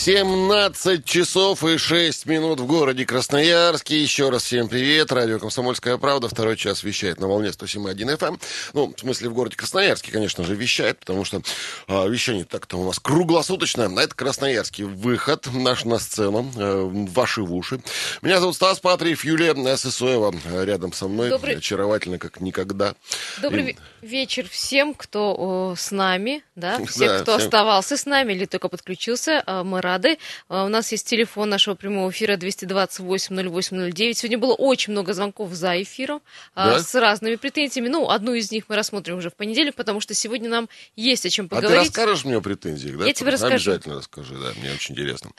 17 часов и 6 минут в городе Красноярске. Еще раз всем привет. Радио «Комсомольская правда». Второй час вещает на волне 107.1 FM. Эм. Ну, в смысле, в городе Красноярске, конечно же, вещает, потому что а, вещание так-то у нас круглосуточно. А это Красноярский выход наш на сцену, а, ваши в уши. Меня зовут Стас Патриев, Юлия Сысоева рядом со мной. Добрый... Очаровательно, как никогда. Добрый и... вечер всем, кто с нами, да, всех, да, кто всем... оставался с нами или только подключился. А, мы рады. А, у нас есть телефон нашего прямого эфира 228-08-09. Сегодня было очень много звонков за эфиром а, да? с разными претензиями. Ну, одну из них мы рассмотрим уже в понедельник, потому что сегодня нам есть о чем поговорить. А ты расскажешь мне о претензиях, да? Я тебе расскажу. Обязательно расскажи, да, мне очень интересно.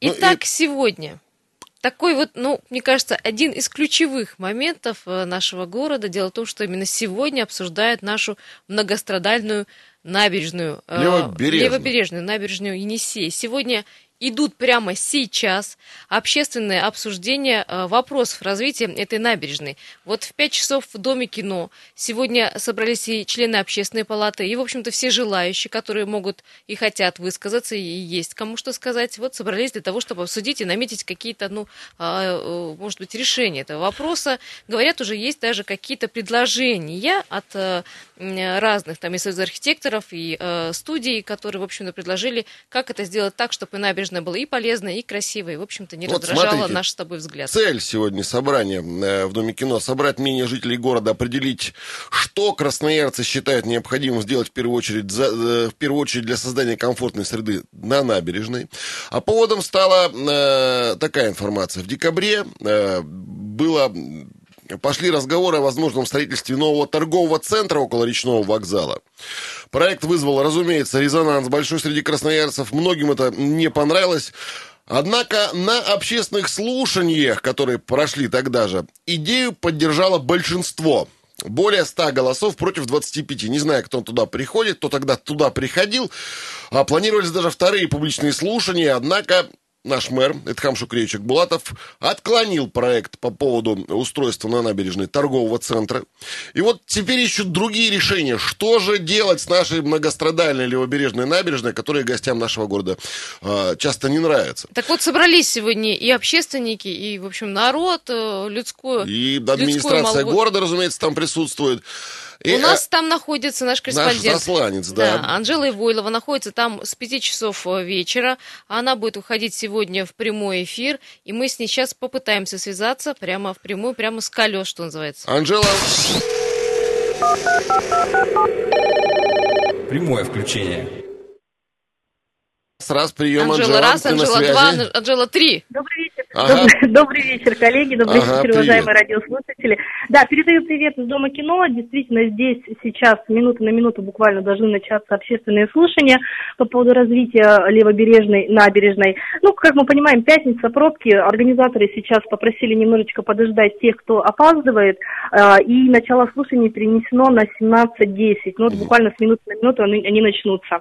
Ну, Итак, и... сегодня такой вот, ну, мне кажется, один из ключевых моментов э, нашего города. Дело в том, что именно сегодня обсуждают нашу многострадальную набережную, э, левобережную, левобережную набережную Енисей. Сегодня идут прямо сейчас общественные обсуждения э, вопросов развития этой набережной. Вот в 5 часов в Доме кино сегодня собрались и члены общественной палаты, и, в общем-то, все желающие, которые могут и хотят высказаться, и есть кому что сказать, вот собрались для того, чтобы обсудить и наметить какие-то, ну, а, э, может быть, решения этого вопроса. Говорят, уже есть даже какие-то предложения от э, разных, там, и союз архитекторов, и студий, которые, в общем-то, предложили, как это сделать так, чтобы набережная набережная была и полезная, и красивая, и, в общем-то, не вот раздражала смотрите, наш с тобой взгляд. Цель сегодня собрания э, в Доме кино – собрать мнение жителей города, определить, что красноярцы считают необходимым сделать в первую очередь, за, э, в первую очередь для создания комфортной среды на набережной. А поводом стала э, такая информация. В декабре э, было пошли разговоры о возможном строительстве нового торгового центра около речного вокзала. Проект вызвал, разумеется, резонанс большой среди красноярцев. Многим это не понравилось. Однако на общественных слушаниях, которые прошли тогда же, идею поддержало большинство. Более 100 голосов против 25. Не знаю, кто туда приходит, кто тогда туда приходил. А планировались даже вторые публичные слушания, однако наш мэр Эдхам Шукреевич Булатов отклонил проект по поводу устройства на набережной торгового центра. И вот теперь ищут другие решения. Что же делать с нашей многострадальной левобережной набережной, которая гостям нашего города э, часто не нравится? Так вот, собрались сегодня и общественники, и, в общем, народ, э, людскую... И администрация города, разумеется, там присутствует. И, У нас там находится наш корреспондент. Наш засланец, да. да. Анжела Ивойлова находится там с 5 часов э, вечера. Она будет уходить сегодня в прямой эфир, и мы с ней сейчас попытаемся связаться прямо в прямую, прямо с колес, что называется. Анжела... Прямое включение. Раз, прием, Анжела. Анжела раз, Анжела два, Анжела три. Добрый вечер. Ага. Добрый, добрый вечер, коллеги, добрый ага, вечер, уважаемые радиослушатели. Да, передаю привет из Дома кино. Действительно, здесь сейчас минута на минуту буквально должны начаться общественные слушания по поводу развития левобережной набережной. Ну, как мы понимаем, пятница, пробки. Организаторы сейчас попросили немножечко подождать тех, кто опаздывает. А, и начало слушаний перенесено на 17.10. Ну, вот буквально с минуты на минуту они, они начнутся.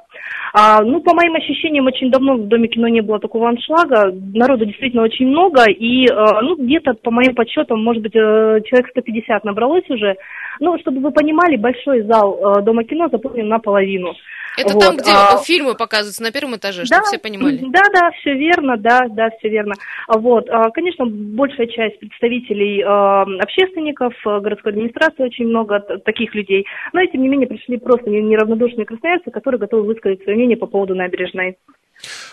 А, ну, по моим ощущениям, очень давно в Доме кино не было такого аншлага. Народу действительно очень много, и, э, ну, где-то, по моим подсчетам, может быть, э, человек 150 набралось уже. Ну, чтобы вы понимали, большой зал э, Дома кино заполнен наполовину. Это вот. там, где а, фильмы показываются на первом этаже, чтобы да, все понимали. Да, да, все верно, да, да, все верно. Вот, а, конечно, большая часть представителей общественников, городской администрации, очень много таких людей, но, тем не менее, пришли просто неравнодушные красноярцы, которые готовы высказать свое мнение по поводу набережной.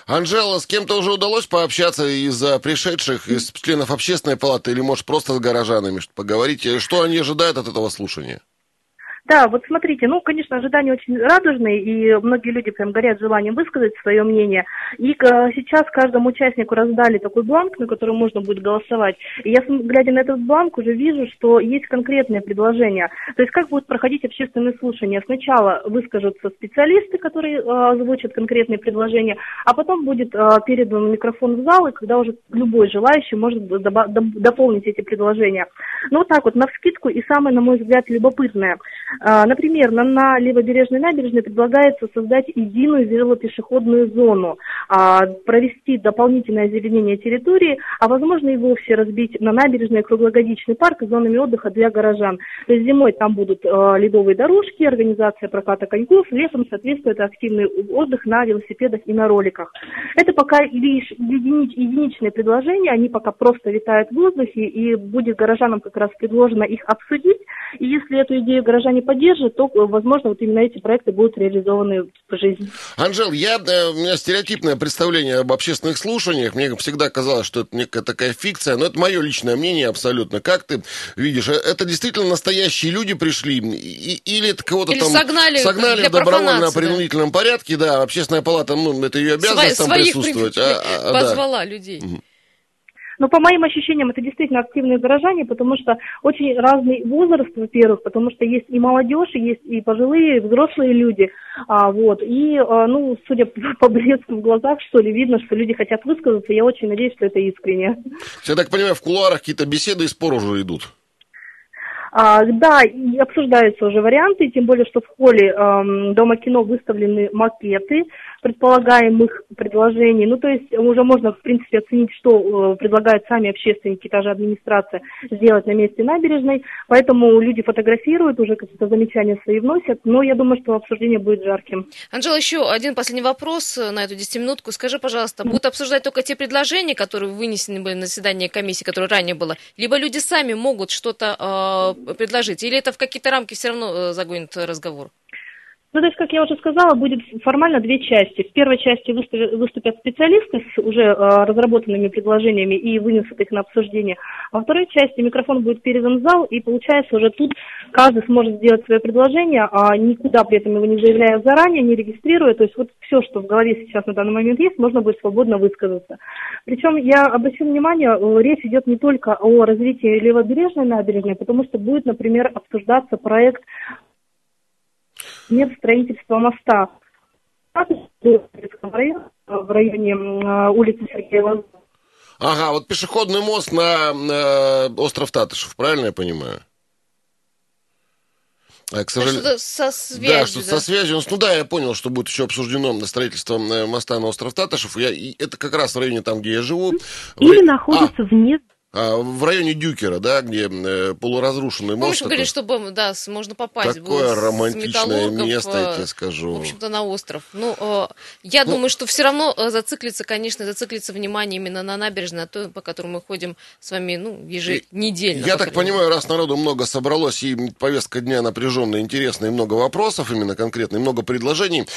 Анжела, с кем-то уже удалось пообщаться из пришедших, из членов общественной палаты, или, может, просто с горожанами поговорить? Что они ожидают от этого слушания? Да, вот смотрите, ну, конечно, ожидания очень радужные, и многие люди прям горят желанием высказать свое мнение. И э, сейчас каждому участнику раздали такой бланк, на котором можно будет голосовать. И я, глядя на этот бланк, уже вижу, что есть конкретные предложения. То есть как будут проходить общественные слушания? Сначала выскажутся специалисты, которые э, озвучат конкретные предложения, а потом будет э, передан микрофон в зал, и когда уже любой желающий может дополнить эти предложения. Но вот так вот, на вскидку и самое, на мой взгляд, любопытное. А, например, на, на левобережной набережной предлагается создать единую велопешеходную зону, а, провести дополнительное озеленение территории, а возможно и вовсе разбить на набережной круглогодичный парк с зонами отдыха для горожан. То есть зимой там будут а, ледовые дорожки, организация проката коньков, летом, соответственно, это активный отдых на велосипедах и на роликах. Это пока лишь единич, единичные предложения, они пока просто витают в воздухе, и будет горожанам как раз предложено их обсудить. И если эту идею горожане поддержат, то, возможно, вот именно эти проекты будут реализованы в жизни. Анжел, я, э, у меня стереотипное представление об общественных слушаниях. Мне всегда казалось, что это некая такая фикция, но это мое личное мнение абсолютно. Как ты видишь, э, это действительно настоящие люди пришли, или это кого-то там согнали, согнали в добровольно-принудительном да. порядке, да, общественная палата, ну, это ее обязанность Сво- там присутствовать. А, а, позвала да. людей. Угу. Но по моим ощущениям это действительно активные горожане, потому что очень разный возраст, во-первых, потому что есть и молодежь, есть и пожилые, и взрослые люди, а, вот, и, а, ну, судя по блеску в глазах, что ли, видно, что люди хотят высказаться, я очень надеюсь, что это искренне. Я так понимаю, в кулуарах какие-то беседы и споры уже идут. А, да, и обсуждаются уже варианты, тем более, что в холле э, Дома кино выставлены макеты предполагаемых предложений. Ну, то есть уже можно, в принципе, оценить, что э, предлагают сами общественники, та же администрация, сделать на месте набережной. Поэтому люди фотографируют, уже какие-то замечания свои вносят. Но я думаю, что обсуждение будет жарким. Анжела, еще один последний вопрос на эту 10-минутку. Скажи, пожалуйста, будут обсуждать только те предложения, которые вынесены были на заседание комиссии, которое ранее было, либо люди сами могут что-то э, предложить? Или это в какие-то рамки все равно э, загонит разговор? Ну, то есть, как я уже сказала, будет формально две части. В первой части выступят специалисты с уже э, разработанными предложениями и вынесут их на обсуждение. А во второй части микрофон будет передан в зал, и получается уже тут каждый сможет сделать свое предложение, а никуда при этом его не заявляя заранее, не регистрируя. То есть вот все, что в голове сейчас на данный момент есть, можно будет свободно высказаться. Причем я обращу внимание, э, речь идет не только о развитии левобережной набережной, потому что будет, например, обсуждаться проект нет строительства моста в районе улицы Сергея Ага, вот пешеходный мост на, на остров Татышев, правильно я понимаю? А, к сожалению... Что-то со связью. Да, что-то да? со связью. Ну да, я понял, что будет еще обсуждено на строительство э, моста на остров Татышев. Я, и это как раз в районе там, где я живу. Или в... находится а, вне в районе Дюкера, да, где э, полуразрушенный мост. Помнишь, говорили, чтобы, да, можно попасть. Такое романтичное место, я тебе скажу. В общем-то, на остров. Ну, э, я ну, думаю, что все равно э, зациклится, конечно, зациклится внимание именно на набережной, на той, по которой мы ходим с вами, ну, еженедельно. Я так понимаю, раз народу много собралось, и повестка дня напряженная, интересная, и много вопросов именно конкретно, и много предложений,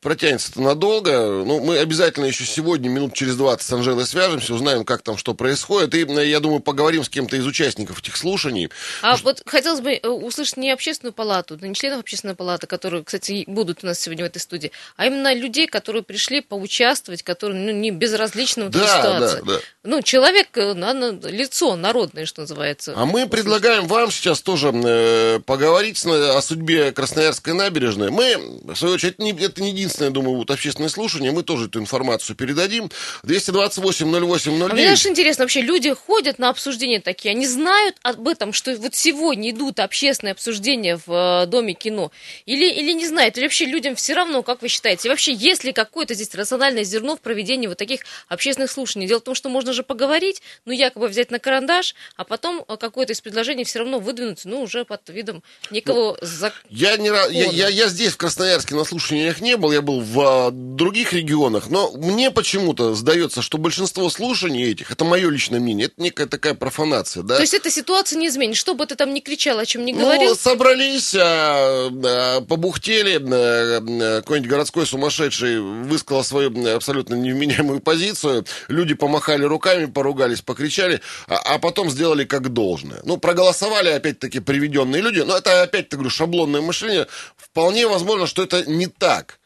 протянется это надолго. Ну, мы обязательно еще сегодня, минут через 20 с Анжелой свяжемся, узнаем, как там что происходит, и я думаю, поговорим с кем-то из участников этих слушаний. А вот хотелось бы э, услышать не общественную палату, не членов общественной палаты, которые, кстати, будут у нас сегодня в этой студии, а именно людей, которые пришли поучаствовать, которые ну, не безразличны в этой да, ситуации. Да, да. Ну, человек, э, на, на, лицо народное, что называется. А мы предлагаем вам сейчас тоже э, поговорить о судьбе Красноярской набережной. Мы, в свою очередь, не, это не единственное, думаю, вот общественное слушание, мы тоже эту информацию передадим. 228 08 09. А мне даже интересно, вообще люди ходят на обсуждения такие, они знают об этом, что вот сегодня идут общественные обсуждения в э, Доме кино? Или, или не знают? Или вообще людям все равно, как вы считаете? И вообще, есть ли какое-то здесь рациональное зерно в проведении вот таких общественных слушаний? Дело в том, что можно же поговорить, ну, якобы взять на карандаш, а потом э, какое-то из предложений все равно выдвинуть, ну, уже под видом некого ну, закона. Я, не, я, я, я здесь, в Красноярске, на слушаниях не был, я был в а, других регионах, но мне почему-то сдается, что большинство слушаний этих, это мое личное мнение, это некая такая профанация, да? То есть эта ситуация не изменит, что бы ты там ни кричал, о чем ни говорил? Ну, собрались, а, а, побухтели, а, какой-нибудь городской сумасшедший высказал свою абсолютно невменяемую позицию, люди помахали руками, поругались, покричали, а, а потом сделали как должное. Ну, проголосовали, опять-таки, приведенные люди, но это, опять-таки, говорю, шаблонное мышление. Вполне возможно, что это не так.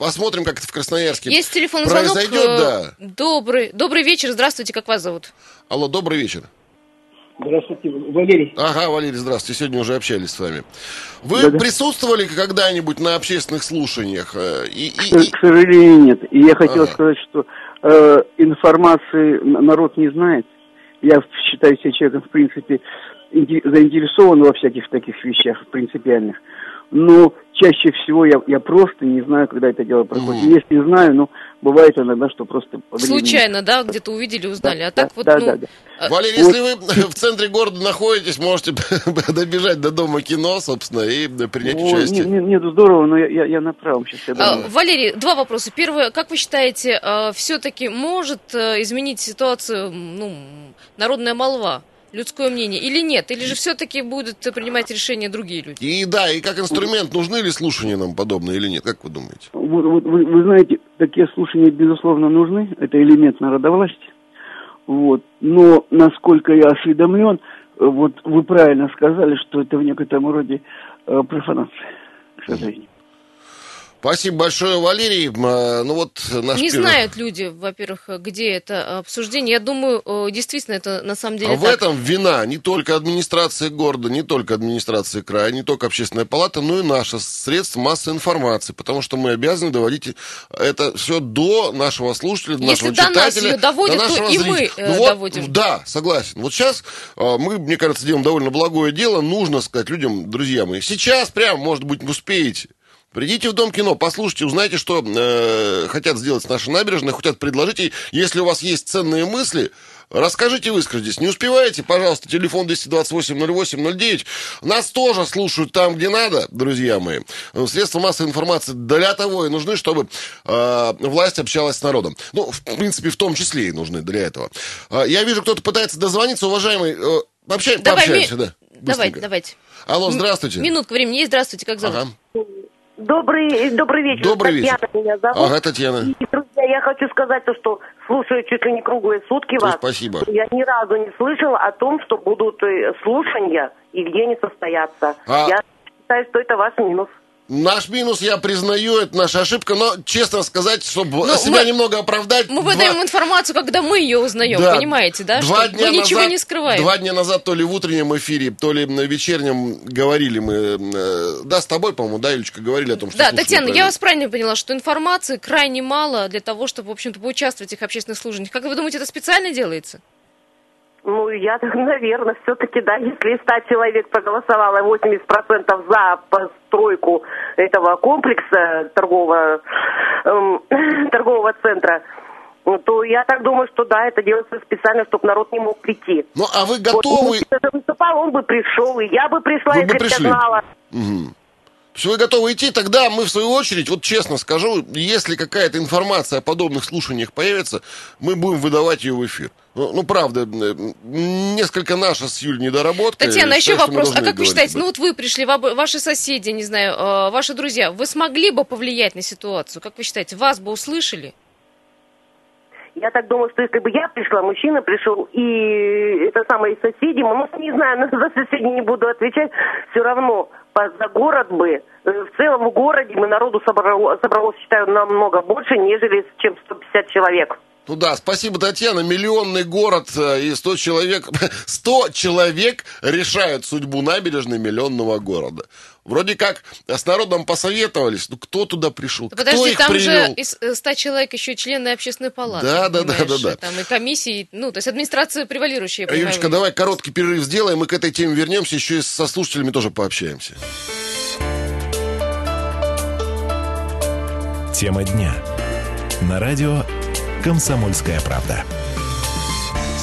Посмотрим, как это в Красноярске Есть телефонный произойдет. Звонок. Да. Добрый, добрый вечер. Здравствуйте, как вас зовут? Алло, добрый вечер. Здравствуйте, Валерий. Ага, Валерий, здравствуйте. Сегодня уже общались с вами. Вы Да-да. присутствовали когда-нибудь на общественных слушаниях? Э, и, и, и... К сожалению, нет. И я хотел ага. сказать, что э, информации народ не знает. я считаю себя человеком, в принципе, заинтересован во всяких таких вещах принципиальных. Но чаще всего я, я просто не знаю, когда это дело проходит. Mm. Если знаю, ну, бывает иногда, что просто... Случайно, да, где-то увидели, узнали. Да, а так да, вот, да, ну... Да, да. А Валерий, вот. если вы в центре города находитесь, можете добежать до Дома кино, собственно, и принять О, участие. Нет, нет, здорово, но я, я, я на правом сейчас. Я а, Валерий, два вопроса. Первое, как вы считаете, а, все-таки может э, изменить ситуацию ну, народная молва? Людское мнение или нет? Или же все-таки будут принимать решения другие люди? И да, и как инструмент, нужны ли слушания нам подобные или нет? Как вы думаете? Вот, вот, вы, вы знаете, такие слушания, безусловно, нужны. Это элемент народовласти. Вот. Но, насколько я осведомлен, вот вы правильно сказали, что это в некотором роде э, профанация, к сожалению. Спасибо большое, Валерий. А, ну вот наш Не первый... знают люди, во-первых, где это обсуждение. Я думаю, действительно, это на самом деле. А так. в этом вина не только администрации города, не только администрации края, не только общественная палата, но и наши средства массовой информации, потому что мы обязаны доводить это все до нашего слушателя, до Если нашего до читателя. Нас ее доводят, до нашего то и зрителя. мы ну, вот, доводим. Да, согласен. Вот сейчас мы, мне кажется, делаем довольно благое дело. Нужно сказать людям, друзья мои, сейчас прям, может быть, успеете Придите в Дом кино, послушайте, узнайте, что э, хотят сделать с нашей набережной, хотят предложить. И если у вас есть ценные мысли, расскажите, выскажитесь. Не успеваете, пожалуйста, телефон 228-08-09. Нас тоже слушают там, где надо, друзья мои. Средства массовой информации для того и нужны, чтобы э, власть общалась с народом. Ну, в принципе, в том числе и нужны для этого. Э, я вижу, кто-то пытается дозвониться, уважаемый. Э, вообще, Давай, пообщаемся, ми... да. Давайте, давайте. Алло, здравствуйте. Минутка времени есть. Здравствуйте, как зовут? Ага. Добрый, добрый вечер. Добрый вечер. Татьяна меня зовут. Ага, Татьяна. И, друзья, я хочу сказать то, что слушаю чуть ли не круглые сутки вас. Спасибо. Я ни разу не слышала о том, что будут э, слушания и где они состоятся. А... Я считаю, что это ваш минус. Наш минус, я признаю, это наша ошибка, но, честно сказать, чтобы но ну, себя мы, немного оправдать... Мы два... выдаем информацию, когда мы ее узнаем, да, понимаете, да? Два что дня мы назад, ничего не скрываем. Два дня назад то ли в утреннем эфире, то ли на вечернем говорили мы... Э, да, с тобой, по-моему, да, Илечка, говорили о том, что... Да, Татьяна, я вас правильно поняла, что информации крайне мало для того, чтобы, в общем-то, поучаствовать в этих общественных служениях. Как вы думаете, это специально делается? Ну, я, наверное, все-таки, да, если 100 человек проголосовало 80% за постройку этого комплекса торгового, эм, торгового центра, то я так думаю, что да, это делается специально, чтобы народ не мог прийти. Ну, а вы готовы... Вот, он бы пришел, и я бы пришла, вы если бы я знала. Угу. Вы готовы идти, тогда мы, в свою очередь, вот честно скажу, если какая-то информация о подобных слушаниях появится, мы будем выдавать ее в эфир. Ну, ну правда, несколько наша с Юль недоработка. Татьяна, еще вопрос. А как вы считаете, ну вот вы пришли, ваши соседи, не знаю, э, ваши друзья, вы смогли бы повлиять на ситуацию? Как вы считаете, вас бы услышали? Я так думаю, что если бы я пришла, мужчина пришел, и это самое, соседи, ну, не знаю, за соседей не буду отвечать, все равно за город бы, э, в целом в городе мы народу собрало, собралось, считаю, намного больше, нежели чем 150 человек. Ну да, спасибо, Татьяна. Миллионный город э, и 100 человек, 100 человек решают судьбу набережной миллионного города. Вроде как с народом посоветовались, ну кто туда пришел, да кто подожди, их там привел? же из 100 человек еще члены общественной палаты. Да, да, да, да, да. Там и комиссии, ну, то есть администрация превалирующая. Юлечка, давай короткий перерыв сделаем, мы к этой теме вернемся, еще и со слушателями тоже пообщаемся. Тема дня. На радио «Комсомольская правда».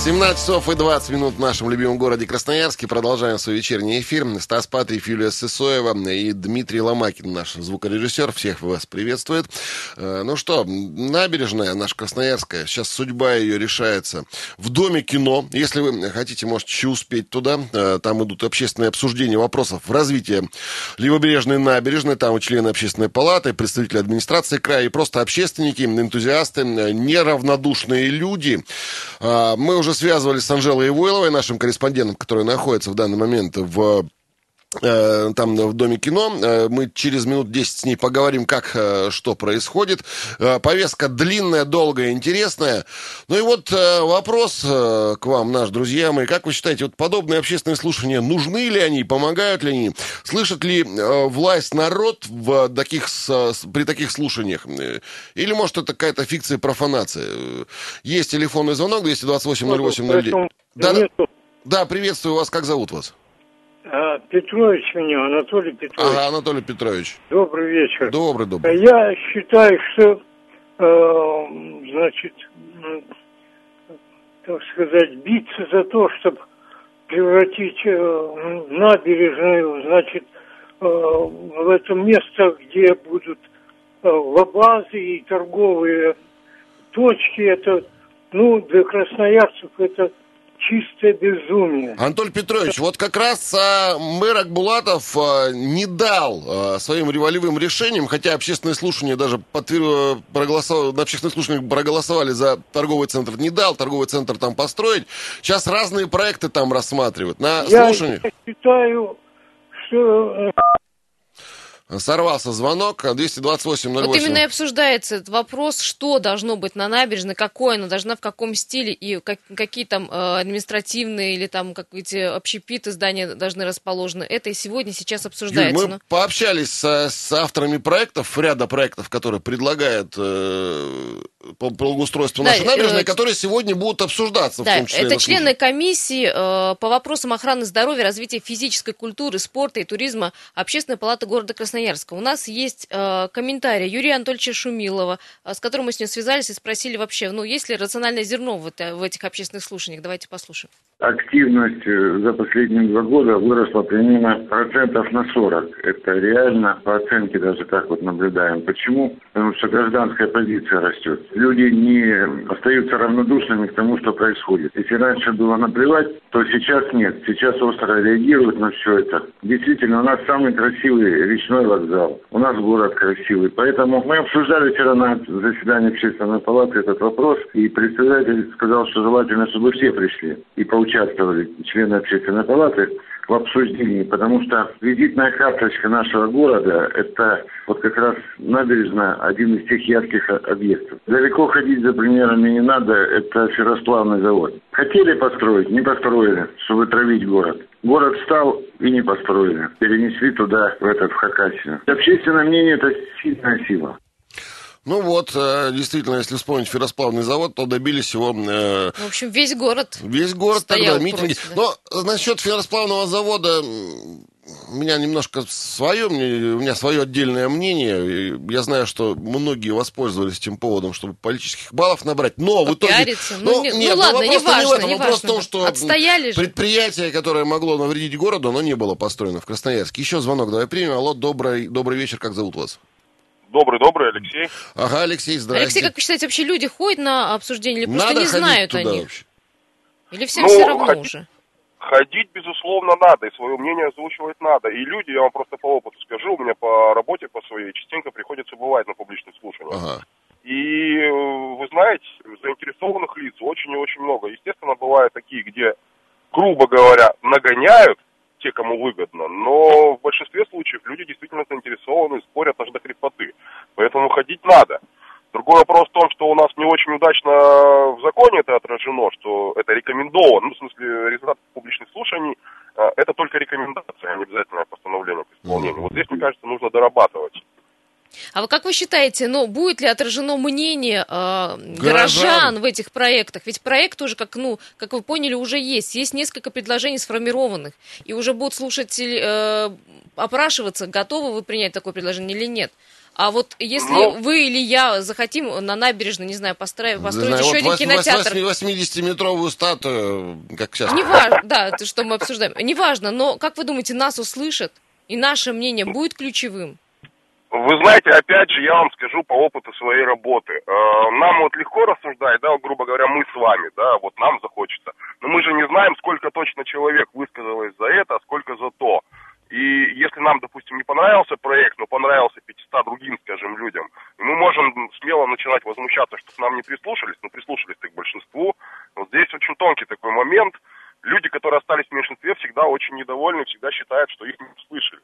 17 часов и 20 минут в нашем любимом городе Красноярске. Продолжаем свой вечерний эфир. Стас Патриев, Юлия Сысоева и Дмитрий Ломакин, наш звукорежиссер. Всех вас приветствует. Э, ну что, набережная наша Красноярская. Сейчас судьба ее решается в Доме кино. Если вы хотите, можете еще успеть туда. Э, там идут общественные обсуждения вопросов в развитии Левобережной набережной. Там члены общественной палаты, представители администрации края и просто общественники, энтузиасты, неравнодушные люди. Э, мы уже связывались с Анжелой Ивойловой, нашим корреспондентом, который находится в данный момент в там в Доме кино. Э, мы через минут 10 с ней поговорим, как, э, что происходит. Повестка длинная, долгая, интересная. Ну и вот вопрос к вам, наши друзья мои. Как вы считаете, вот подобные общественные слушания, нужны ли они, помогают ли они? Слышит ли власть народ в таких, при таких слушаниях? Или, может, это какая-то фикция, профанация? Есть телефонный звонок 228-08-09. Да, да, приветствую вас. Как зовут вас? А, Петрович меня, Анатолий Петрович. Ага, Анатолий Петрович. Добрый вечер. Добрый, добрый. Я считаю, что, э, значит, так сказать, биться за то, чтобы превратить э, набережную, значит, э, в это место, где будут э, лабазы и торговые точки, это, ну, для красноярцев это чистое безумие. Анатолий Петрович, вот как раз а, мэр Акбулатов а, не дал а, своим револевым решением, хотя общественные слушания даже подтвер... проголосовали, на общественных слушаниях проголосовали за торговый центр, не дал торговый центр там построить. Сейчас разные проекты там рассматривают. На Я слушаниях... считаю, что э, Сорвался звонок, 228 08. Вот именно и обсуждается этот вопрос, что должно быть на набережной, какое она должна, в каком стиле, и как, какие там э, административные или там какие-то общепиты здания должны расположены. Это и сегодня сейчас обсуждается. Юль, мы но... пообщались с, с авторами проектов, ряда проектов, которые предлагают э, по благоустройству да, нашей набережной, э, которые сегодня будут обсуждаться. Да, в том числе это члены комиссии э, по вопросам охраны здоровья, развития физической культуры, спорта и туризма Общественной палаты города Красноярска. У нас есть э, комментарий Юрия Анатольевича Шумилова, э, с которым мы с ним связались и спросили вообще, ну, есть ли рациональное зерно в, это, в этих общественных слушаниях. Давайте послушаем. Активность э, за последние два года выросла примерно процентов на 40. Это реально по оценке даже так вот наблюдаем. Почему? Потому что гражданская позиция растет люди не остаются равнодушными к тому, что происходит. Если раньше было наплевать, то сейчас нет. Сейчас остро реагируют на все это. Действительно, у нас самый красивый речной вокзал. У нас город красивый. Поэтому мы обсуждали вчера на заседании общественной палаты этот вопрос, и председатель сказал, что желательно, чтобы все пришли и поучаствовали, члены общественной палаты в обсуждении, потому что визитная карточка нашего города – это вот как раз набережная один из тех ярких объектов. Далеко ходить за примерами не надо, это ферросплавный завод. Хотели построить, не построили, чтобы травить город. Город встал и не построили. Перенесли туда, в этот, в Хакасию. Общественное мнение – это сильная сила. Ну вот, э, действительно, если вспомнить ферросплавный завод, то добились его... Э, в общем, весь город Весь город тогда, митинги. Против, да? Но насчет ферросплавного завода у меня немножко свое, у меня свое отдельное мнение. Я знаю, что многие воспользовались этим поводом, чтобы политических баллов набрать. Но в итоге... Ну, ну, нет, ну, нет, ладно, не важно, не в этом. Не вопрос важно. в том, что Отстояли предприятие, которое могло навредить городу, оно не было построено в Красноярске. Еще звонок давай примем. Алло, добрый, добрый вечер, как зовут вас? Добрый-добрый, Алексей. Ага, Алексей, здравствуйте. Алексей, как вы считаете, вообще люди ходят на обсуждение или просто надо не знают туда о них? Вообще? Или всем ну, все равно ходить, уже? Ходить, безусловно, надо, и свое мнение озвучивать надо. И люди, я вам просто по опыту скажу, у меня по работе, по своей, частенько приходится бывать на публичных слушаниях. Ага. И э, вы знаете, заинтересованных лиц очень и очень много. Естественно, бывают такие, где, грубо говоря, нагоняют, те, кому выгодно. Но в большинстве случаев люди действительно заинтересованы, спорят аж до хрипоты. Поэтому ходить надо. Другой вопрос в том, что у нас не очень удачно в законе это отражено, что это рекомендовано, ну, в смысле, результат публичных слушаний, а, это только рекомендация, а не обязательное постановление к исполнению. Вот здесь, мне кажется, нужно дорабатывать. А вы как вы считаете, ну, будет ли отражено мнение э, горожан в этих проектах? Ведь проект уже, как, ну, как вы поняли, уже есть. Есть несколько предложений сформированных. И уже будут слушатели э, опрашиваться, готовы вы принять такое предложение или нет. А вот если ну, вы или я захотим на набережной, не знаю, построить, построить знаю, еще вот один 8, кинотеатр... 80-метровую статую, как сейчас. Неважно, да, это что мы обсуждаем. Неважно, но как вы думаете, нас услышат? И наше мнение будет ключевым? Вы знаете, опять же, я вам скажу по опыту своей работы. Э, нам вот легко рассуждать, да, грубо говоря, мы с вами, да, вот нам захочется. Но мы же не знаем, сколько точно человек высказалось за это, а сколько за то. И если нам, допустим, не понравился проект, но понравился 500 другим, скажем, людям, мы можем смело начинать возмущаться, что к нам не прислушались, но прислушались к большинству. Вот здесь очень тонкий такой момент – люди, которые остались в меньшинстве, всегда очень недовольны, всегда считают, что их не услышали.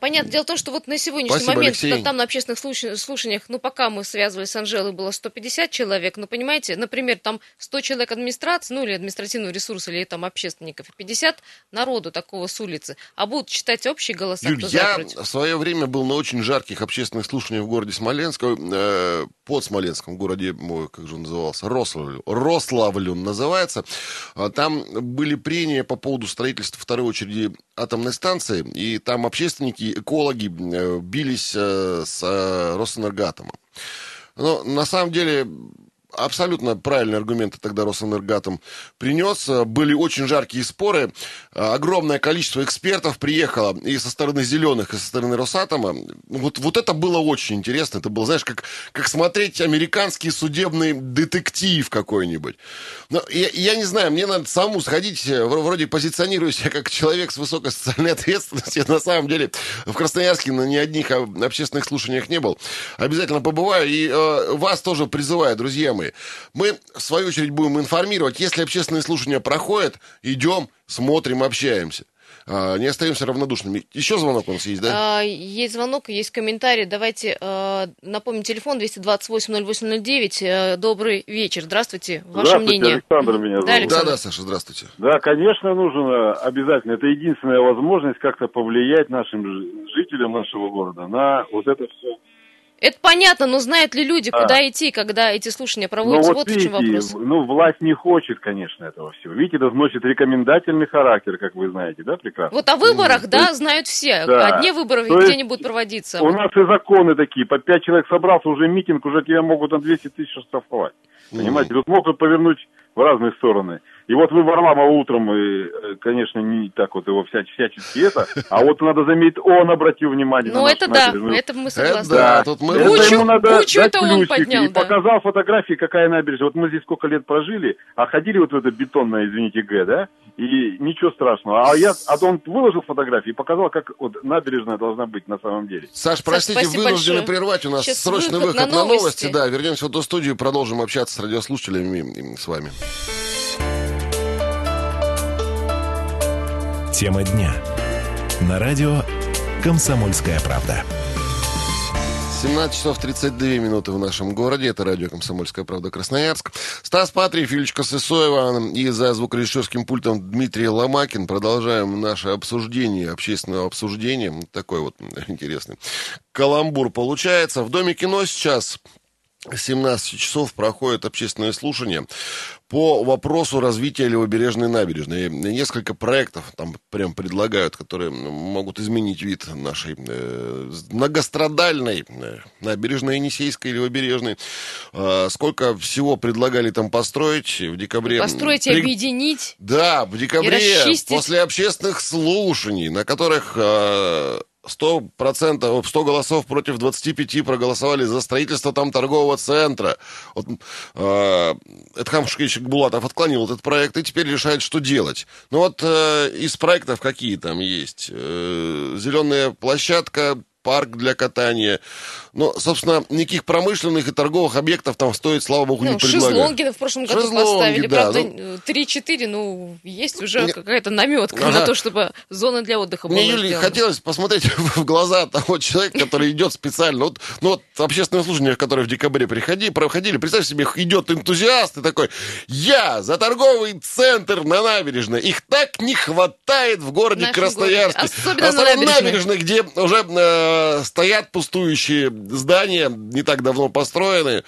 понятно. Дело в том, что вот на сегодняшний Спасибо, момент Алексей. там на общественных слуш- слушаниях, ну, пока мы связывались с Анжелой, было 150 человек, но, понимаете, например, там 100 человек администрации, ну, или административного ресурса, или там общественников, и 50 народу такого с улицы, а будут читать общие голоса, Юль, кто я против. в свое время был на очень жарких общественных слушаниях в городе Смоленск, э, под Смоленском, в городе, ой, как же он назывался, Рославлю, Рославлю он называется. А Там были прения по поводу строительства второй очереди атомной станции, и там общественники, экологи э, бились э, с э, Росэнергатомом. Но на самом деле абсолютно правильные аргументы тогда Росэнергатом принес. Были очень жаркие споры. Огромное количество экспертов приехало и со стороны зеленых, и со стороны Росатома. Вот, вот это было очень интересно. Это было, знаешь, как, как смотреть американский судебный детектив какой-нибудь. Но я, я не знаю, мне надо самому сходить, э, вро- вроде позиционирую себя как человек с высокой социальной ответственностью. На самом деле в Красноярске на ни одних а, общественных слушаниях не был. Обязательно побываю. И э, вас тоже призываю, друзья мои. Мы, в свою очередь, будем информировать. Если общественные слушания проходят, идем, смотрим, общаемся. А, не остаемся равнодушными. Еще звонок у нас есть, да? А, Есть звонок, есть комментарий. Давайте э, напомним телефон 228-0809. Э, Добрый вечер. Здравствуйте. Ваше Здравствуйте, мнение. Александр меня зовут. Да, Александр. Да, да, Саша, здравствуйте. Да, конечно, нужно обязательно. Это единственная возможность как-то повлиять нашим жителям нашего города на вот это все. Это понятно, но знают ли люди, Да. куда идти, когда эти слушания проводятся? вот вот в чем вопрос. видите, ну, власть не хочет, конечно, этого всего. Видите, это носит рекомендательный характер, как вы знаете, да, прекрасно? Вот о выборах, То да, есть- знают все. Да. О дне выборов, и То где они будут проводиться. У нас и законы такие. По пять человек собрался, уже митинг, уже тебя могут на 200 тысяч штрафовать. Понимаете, тут могут повернуть в разные стороны. И вот вы Варламова утром, и, э, конечно, не так вот его всяч- всячески это, а вот надо заметить, он обратил внимание на Ну, нашу это да, набережную. это мы Это согласны. да, тут мы... Это Кучу- ему надо кучу дать это он плюсики. поднял, И да. показал фотографии, какая набережная. Вот мы здесь сколько лет прожили, а ходили вот в это бетонное, извините, Г, да? И ничего страшного. А я, а то он выложил фотографии и показал, как вот набережная должна быть на самом деле. Саш, простите, вынуждены большое. прервать. У нас Сейчас срочный выход выход, на на, новости. новости. Да, вернемся в эту студию и продолжим общаться с радиослушателями с вами. Тема дня. На радио «Комсомольская правда». 17 часов 32 минуты в нашем городе. Это радио «Комсомольская правда» Красноярск. Стас Патриев, Юлечка Сысоева и за звукорежиссерским пультом Дмитрий Ломакин. Продолжаем наше обсуждение, общественного обсуждения. Вот Такой вот интересный каламбур получается. В Доме кино сейчас 17 часов проходит общественное слушание по вопросу развития левобережной набережной. Несколько проектов там прям предлагают, которые могут изменить вид нашей э, многострадальной э, набережной Енисейской левобережной. Э, сколько всего предлагали там построить в декабре? Построить и При- объединить. да, в декабре, расчистить. после общественных слушаний, на которых э, 100%, 100 голосов против 25 проголосовали за строительство там торгового центра. Вот, э, Эдхам Шукевич Булатов отклонил этот проект и теперь решает, что делать. Ну вот э, из проектов какие там есть? Э, зеленая площадка, парк для катания. Но, собственно, никаких промышленных и торговых объектов там стоит, слава богу, Ну, не предлагают. шезлонги в прошлом году Шезлонги, поставили. да, Правда, ну- 3-4, ну, есть уже Не- какая-то наметка Ага. на то, чтобы зона для отдыха была Мне, Юлия, сделана. хотелось посмотреть в глаза того человека, который идет специально. Вот, ну вот общественное слушание, которое в декабре приходи, проходили, представь себе, идет энтузиаст и такой, я за торговый центр на набережной. Их так не хватает в городе Красноярске. городе. Особенно на Особенно набережной. где уже э, стоят пустующие здания, не так давно построенные.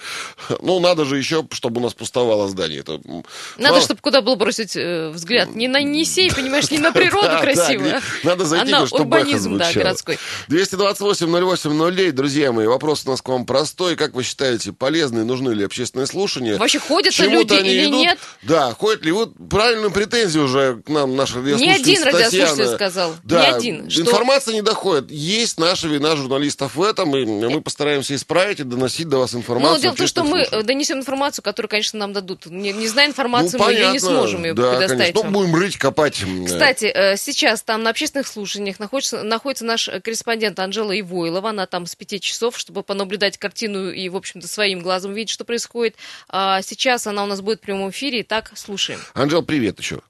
Ну, надо же еще, чтобы у нас пустовало здание. Это, Надо, слава- чтобы куда было бросить э, взгляд. Не на Енисей, понимаешь, не на природу красивую, где- Надо а зайти, чтобы урбанизм, да, городской. 228-08-09, друзья мои, вопрос у нас к вам простой. Как вы считаете, полезны, нужны ли общественные слушания? Вообще ходят чему-то люди или нет? Да, ходят ли? Вот правильную претензию уже к нам наша Ни радиослушательница один радиослушатель сказал. Да, Ни информация не доходит. Есть наша и нас, журналистов, в этом, и мы постараемся исправить и доносить до вас информацию. Ну, дело в том, что мы донесем информацию, которую, конечно, нам дадут. Не, не зная информацию, ну, мы ее не сможем ее да, предоставить конечно. Ну, будем рыть, копать. Кстати, э, сейчас там на общественных слушаниях находится, находится наш корреспондент Анжела Ивойлова. Она там с пяти часов, чтобы понаблюдать картину и, в общем-то, своим глазом видеть, что происходит. А сейчас она у нас будет в прямом эфире. Итак, слушаем. Анжел, привет еще.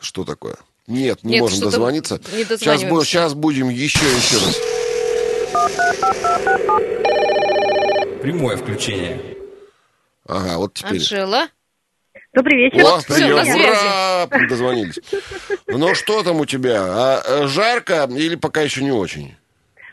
Что такое? Нет, не Нет, можем дозвониться. Не сейчас, сейчас будем еще, еще раз. Прямое включение. Ага, вот теперь. Анжела. Добрый вечер. О, прием, ура! Дозвонились. Ну, что там у тебя? А, э, жарко или пока еще не очень?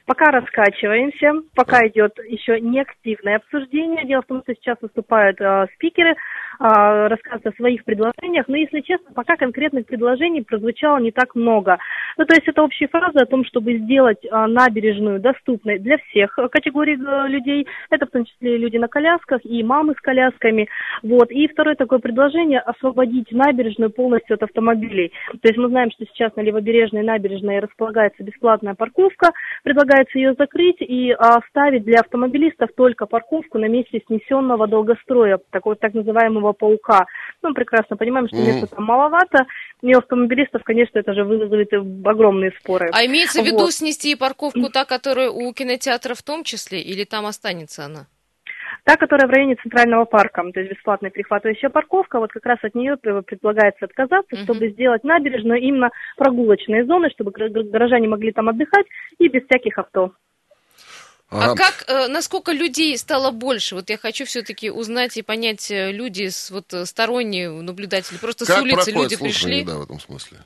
Пока раскачиваемся, пока идет еще неактивное обсуждение. Дело в том, что сейчас выступают э, спикеры, рассказывать о своих предложениях, но, если честно, пока конкретных предложений прозвучало не так много. Ну, то есть это общие фразы о том, чтобы сделать а, набережную доступной для всех категорий э, людей, это в том числе люди на колясках и мамы с колясками, вот. И второе такое предложение – освободить набережную полностью от автомобилей. То есть мы знаем, что сейчас на Левобережной набережной располагается бесплатная парковка, предлагается ее закрыть и оставить для автомобилистов только парковку на месте снесенного долгостроя, такого так называемого белого паука. Ну, мы прекрасно понимаем, что места там маловато. И у автомобилистов, конечно, это же вызовет огромные споры. А имеется в виду вот. снести парковку та, которая у кинотеатра в том числе, или там останется она? Та, которая в районе Центрального парка, то есть бесплатная перехватывающая парковка, вот как раз от нее предлагается отказаться, uh-huh. чтобы сделать набережную именно прогулочные зоны, чтобы горожане могли там отдыхать и без всяких авто. А как, э, насколько людей стало больше? Вот я хочу все-таки узнать и понять, э, люди, вот э, сторонние наблюдатели, просто как с улицы люди пришли. Да, в этом смысле.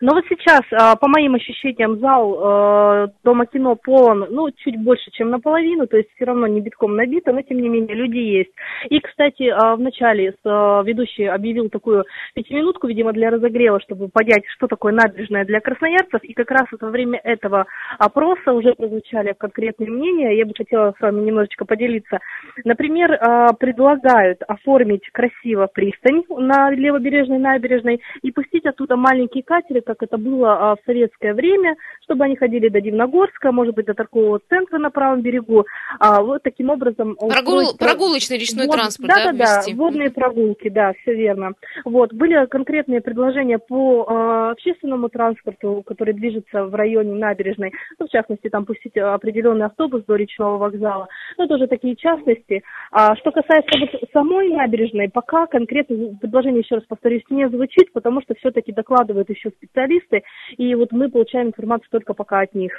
Но вот сейчас, а, по моим ощущениям, зал э, Дома кино полон, ну, чуть больше, чем наполовину, то есть все равно не битком набито, но тем не менее люди есть. И, кстати, а, в начале а, ведущий объявил такую пятиминутку, видимо, для разогрева, чтобы понять, что такое набережная для красноярцев, и как раз во время этого опроса уже прозвучали конкретные мнения, я бы хотела с вами немножечко поделиться. Например, предлагают оформить красиво пристань на левобережной набережной и пустить оттуда маленькие катеры, как это было а, в советское время, чтобы они ходили до Дивногорска, может быть, до торгового центра на правом берегу. А, вот таким образом... Прогул... Устроить... Прогулочный речной вот, транспорт, да? Да, да, водные прогулки, да, все верно. Вот, были конкретные предложения по э, общественному транспорту, который движется в районе набережной, ну, в частности, там пустить определенный автобус до речного вокзала, ну, тоже такие частности. А что касается вот самой набережной, пока конкретное предложение, еще раз повторюсь, не звучит, потому что все-таки докладывают еще специалисты и вот мы получаем информацию только пока от них.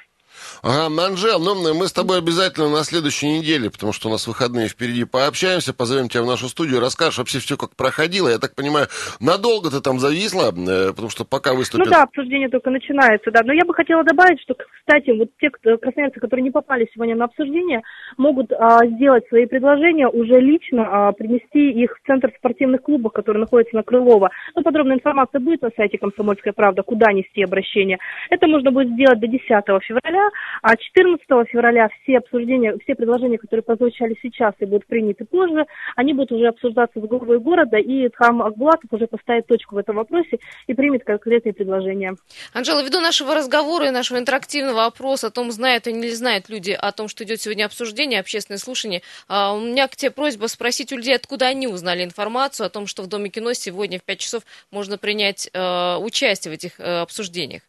Ага, Манжел, ну мы с тобой обязательно на следующей неделе, потому что у нас выходные впереди, пообщаемся, позовем тебя в нашу студию, расскажешь вообще все, как проходило. Я так понимаю, надолго ты там зависла, э, потому что пока выступил... Ну да, обсуждение только начинается, да. Но я бы хотела добавить, что, кстати, вот те кто, красноярцы, которые не попали сегодня на обсуждение, могут а, сделать свои предложения уже лично, а, принести их в Центр спортивных клубов, который находится на Крылова. Ну, подробная информация будет на сайте «Комсомольская правда», куда нести обращение. Это можно будет сделать до 10 февраля, а 14 февраля все обсуждения, все предложения, которые прозвучали сейчас и будут приняты позже, они будут уже обсуждаться с главой города, и Тхам Акбулатов уже поставит точку в этом вопросе и примет конкретные предложения. Анжела, ввиду нашего разговора и нашего интерактивного опроса о том, знают или не знают люди о том, что идет сегодня обсуждение, общественное слушание, а, у меня к тебе просьба спросить у людей, откуда они узнали информацию о том, что в Доме кино сегодня в 5 часов можно принять э, участие в этих э, обсуждениях.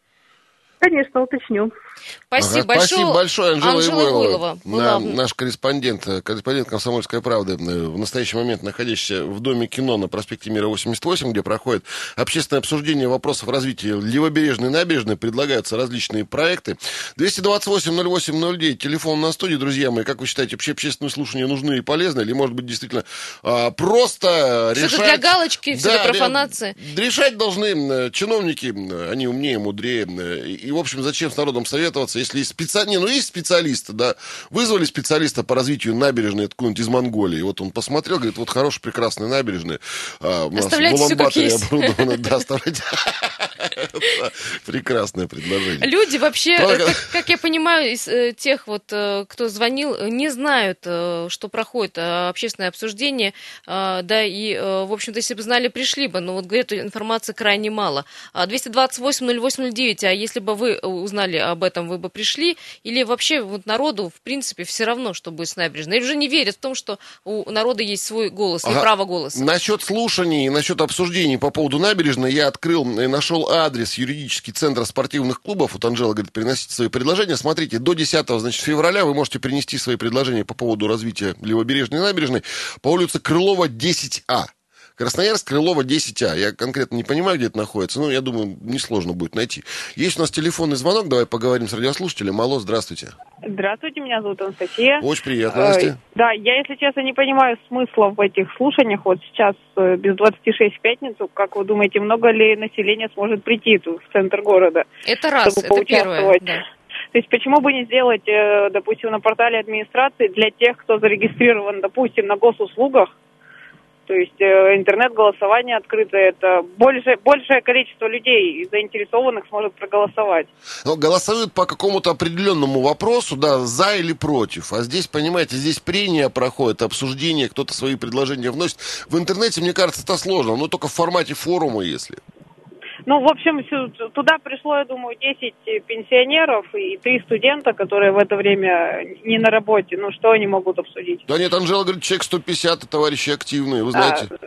Конечно, уточню. Спасибо ага, большое. Спасибо большое, Анжела, Анжела Ивойлова. Ивойлова на, наш корреспондент, э, корреспондент «Комсомольской правды», э, в настоящий момент находящийся в Доме кино на проспекте Мира 88, где проходит общественное обсуждение вопросов развития левобережной набережной, предлагаются различные проекты. 228-08-09, телефон на студии, друзья мои. Как вы считаете, вообще общественные слушания нужны и полезны? Или, может быть, действительно а, просто решать... Все для галочки, все да, для профанации. Решать должны чиновники, они умнее, мудрее. И, в общем, зачем с народом советовать? советоваться, если есть специалисты, не, ну есть специалисты, да, вызвали специалиста по развитию набережной откуда-нибудь из Монголии, вот он посмотрел, говорит, вот хорошая, прекрасная набережная, а, у нас в Улан-Баторе оборудована, да, оставляйте. Прекрасное предложение. Люди вообще, как я понимаю, из э, тех вот, э, кто звонил, не знают, э, что проходит общественное обсуждение, да, и, в общем-то, если бы знали, пришли бы, но вот, говорят, информации крайне мало. 228-08-09, а если бы вы узнали об этом, вы бы пришли, или вообще вот народу, в принципе, все равно, что будет с набережной, или уже не верят в том, что у народа есть свой голос и право голоса? Насчет слушаний, насчет обсуждений по поводу набережной, я открыл и нашел адрес юридический центр спортивных клубов. Вот Анжела говорит, приносите свои предложения. Смотрите, до 10 значит, февраля вы можете принести свои предложения по поводу развития Левобережной набережной по улице Крылова 10А. Красноярск, Крылова, 10А. Я конкретно не понимаю, где это находится, но я думаю, несложно будет найти. Есть у нас телефонный звонок, давай поговорим с радиослушателем. Алло, здравствуйте. Здравствуйте, меня зовут Анастасия. Очень приятно, Настя. Э, да, я, если честно, не понимаю смысла в этих слушаниях. Вот сейчас э, без 26 в пятницу, как вы думаете, много ли населения сможет прийти тут, в центр города? Это раз, это первое. Да. То есть почему бы не сделать, э, допустим, на портале администрации для тех, кто зарегистрирован, допустим, на госуслугах, то есть э, интернет-голосование открытое, это больше, большее количество людей заинтересованных сможет проголосовать. Но голосуют по какому-то определенному вопросу, да, за или против. А здесь, понимаете, здесь прения проходят, обсуждение, кто-то свои предложения вносит. В интернете, мне кажется, это сложно, но только в формате форума, если. Ну, в общем, туда пришло, я думаю, 10 пенсионеров и 3 студента, которые в это время не на работе. Ну, что они могут обсудить? Да нет, Анжела говорит, человек 150, товарищи активные, вы знаете. А,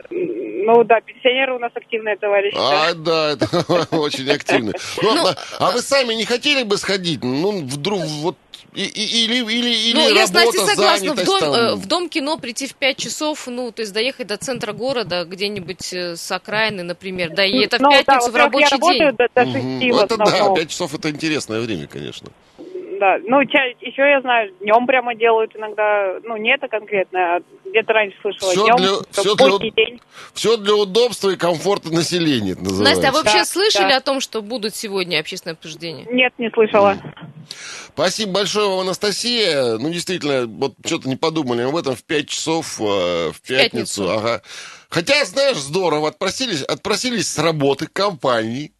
ну да, пенсионеры у нас активные товарищи. А, да, это очень активные. Ну, ну, а вы сами не хотели бы сходить? Ну, вдруг вот и, и, или, или, или ну, я, знаете, согласна, в дом, э, в дом кино прийти в 5 часов, ну, то есть доехать до центра города, где-нибудь э, с окраины, например, да, и это в ну, пятницу да, в рабочий день. До, до 6 угу. Это да, 5 часов это интересное время, конечно да. Ну, еще я знаю, днем прямо делают иногда, ну, не это конкретно, а где-то раньше слышала, все днем, для, все для, день. Все для удобства и комфорта населения, это называется. Настя, а вы вообще да, слышали да. о том, что будут сегодня общественное обсуждение? Нет, не слышала. Спасибо большое вам, Анастасия. Ну, действительно, вот что-то не подумали об этом в 5 часов э, в пятницу. В пятницу. Ага. Хотя, знаешь, здорово, отпросились, отпросились с работы компании,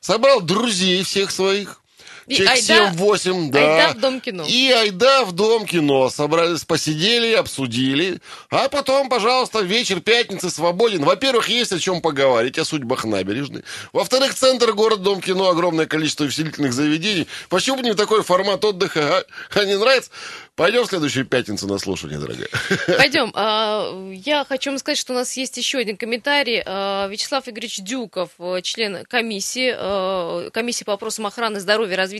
собрал друзей всех своих, Чек 7-8, да. Айда в Дом кино. И айда в Дом кино. Собрались, посидели, обсудили. А потом, пожалуйста, вечер пятницы свободен. Во-первых, есть о чем поговорить, о судьбах набережной. Во-вторых, центр город Дом кино, огромное количество усилительных заведений. Почему бы не такой формат отдыха? А, а не нравится? Пойдем в следующую пятницу на слушание, дорогая. Пойдем. А, я хочу вам сказать, что у нас есть еще один комментарий. А, Вячеслав Игоревич Дюков, э, член комиссии, э, комиссии по вопросам охраны здоровья, развития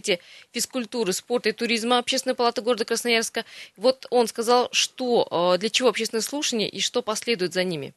физкультуры, спорта и туризма Общественной палаты города Красноярска. Вот он сказал, что э, для чего общественное слушание и что последует за ними.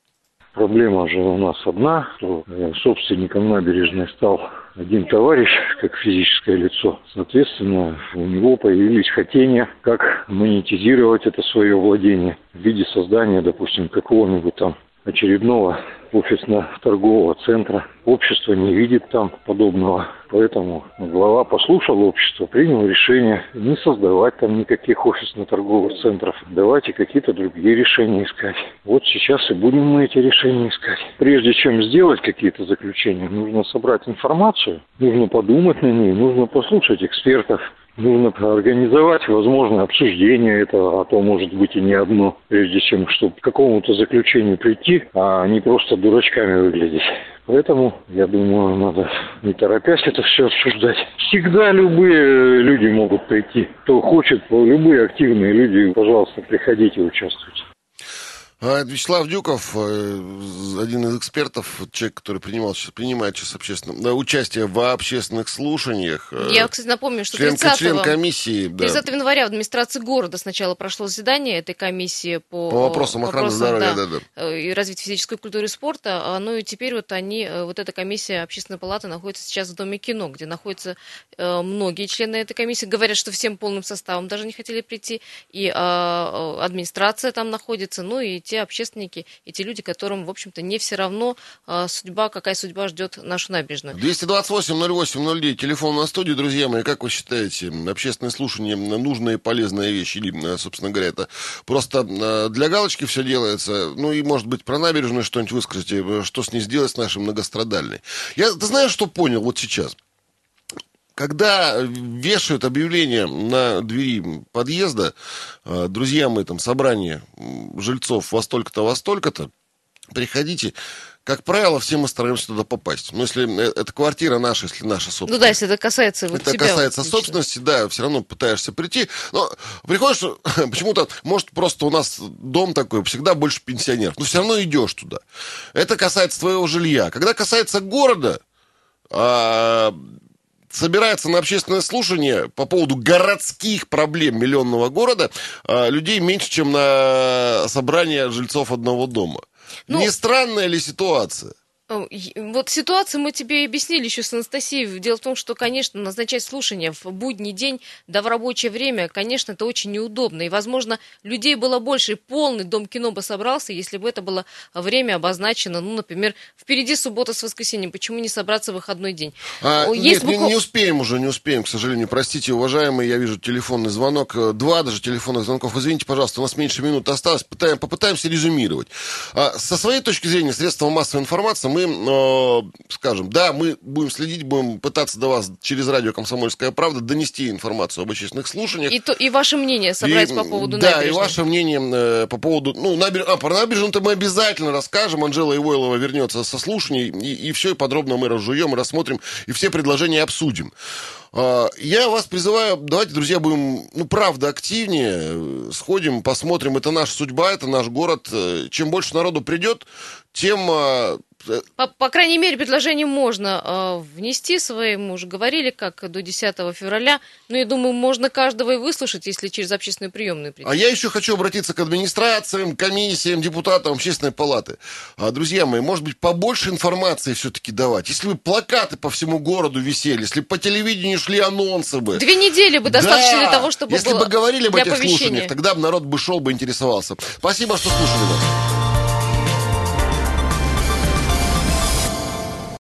Проблема же у нас одна, что собственником набережной стал один товарищ, как физическое лицо. Соответственно, у него появились хотения, как монетизировать это свое владение в виде создания, допустим, какого-нибудь там очередного офисно-торгового центра. Общество не видит там подобного. Поэтому глава послушал общество, принял решение не создавать там никаких офисно-торговых центров. Давайте какие-то другие решения искать. Вот сейчас и будем мы эти решения искать. Прежде чем сделать какие-то заключения, нужно собрать информацию, нужно подумать на ней, нужно послушать экспертов, Нужно организовать возможное обсуждение этого, а то может быть и не одно, прежде чем чтобы к какому-то заключению прийти, а не просто дурачками выглядеть. Поэтому, я думаю, надо не торопясь это все обсуждать. Всегда любые люди могут прийти. Кто хочет, любые активные люди, пожалуйста, приходите, участвуйте. А, Вячеслав Дюков, э, один из экспертов, человек, который принимал, принимает сейчас общественное, участие в общественных слушаниях. Э, Я, кстати, напомню, что член, 30, член комиссии. 30 да. января в администрации города сначала прошло заседание этой комиссии по, по вопросам охраны вопросам, здоровья да, да, да. Э, и развития физической культуры и спорта. А, ну и теперь вот они, вот эта комиссия общественной палаты находится сейчас в Доме кино, где находятся многие члены этой комиссии. Говорят, что всем полным составом даже не хотели прийти. И а, администрация там находится, ну и те общественники, и те люди, которым, в общем-то, не все равно э, судьба, какая судьба ждет нашу набережную. 228-08-09, телефон на студии, друзья мои, как вы считаете, общественное слушание нужная и полезная вещь, или, э, собственно говоря, это просто э, для галочки все делается, ну и, может быть, про набережную что-нибудь выскажите, э, что с ней сделать, с нашей многострадальной. Я, ты знаешь, что понял вот сейчас? Когда вешают объявление на двери подъезда, э, друзья мои, там, собрание жильцов во столько-то, во столько-то, приходите, как правило, все мы стараемся туда попасть. Но если э, это квартира наша, если наша собственность. Ну да, если это касается вот Это тебя касается лично. собственности, да, все равно пытаешься прийти. Но приходишь, почему-то, может, просто у нас дом такой, всегда больше пенсионеров. Но все равно идешь туда. Это касается твоего жилья. Когда касается города, а, собирается на общественное слушание по поводу городских проблем миллионного города а, людей меньше, чем на собрание жильцов одного дома. Ну, Не странная ли ситуация? Э, Вот ситуацию мы тебе объяснили еще с Анастасией. Дело в том, что, конечно, назначать слушание в будний день, да в рабочее время, конечно, это очень неудобно. И, возможно, людей было больше, и полный дом кино бы собрался, если бы это было время обозначено, ну, например, впереди суббота с воскресеньем. Почему не собраться в выходной день? А, О, нет, не, букв- не успеем уже, не успеем, к сожалению. Простите, уважаемые, я вижу телефонный звонок. э, Два даже телефонных звонков. Извините, пожалуйста, у нас меньше минуты осталось. Пытаем, попытаемся резюмировать. А, со своей точки зрения, средства массовой информации, мы, э, скажем, да, мы будем следить, будем пытаться до вас через радио «Комсомольская правда» донести информацию об общественных слушаниях. И, то, и ваше мнение собрать И, по поводу Да, набережной. и ваше мнение э, по поводу... Ну, набер... а, про набережную-то мы обязательно расскажем. Анжела Ивойлова вернется со слушаний, и, и все и подробно мы разжуем, рассмотрим, и все предложения обсудим. А, Я вас призываю, давайте, друзья, будем, ну, правда, активнее, э, сходим, посмотрим, это наша судьба, это наш город. Э, Чем больше народу придет, тем а, По, по крайней мере, предложение можно э, внести свои, мы уже говорили, как до 10 февраля. Но я думаю, можно каждого и выслушать, если через общественную приемную прийти. А я еще хочу обратиться к администрациям, комиссиям, депутатам общественной палаты. А, друзья мои, может быть, побольше информации все-таки давать. Если бы плакаты по всему городу висели, если бы по телевидению шли анонсы бы. Две недели бы достаточно Да! для того, чтобы Если бы говорили об этих слушаниях, тогда бы народ бы шел, бы интересовался. Спасибо, что слушали нас.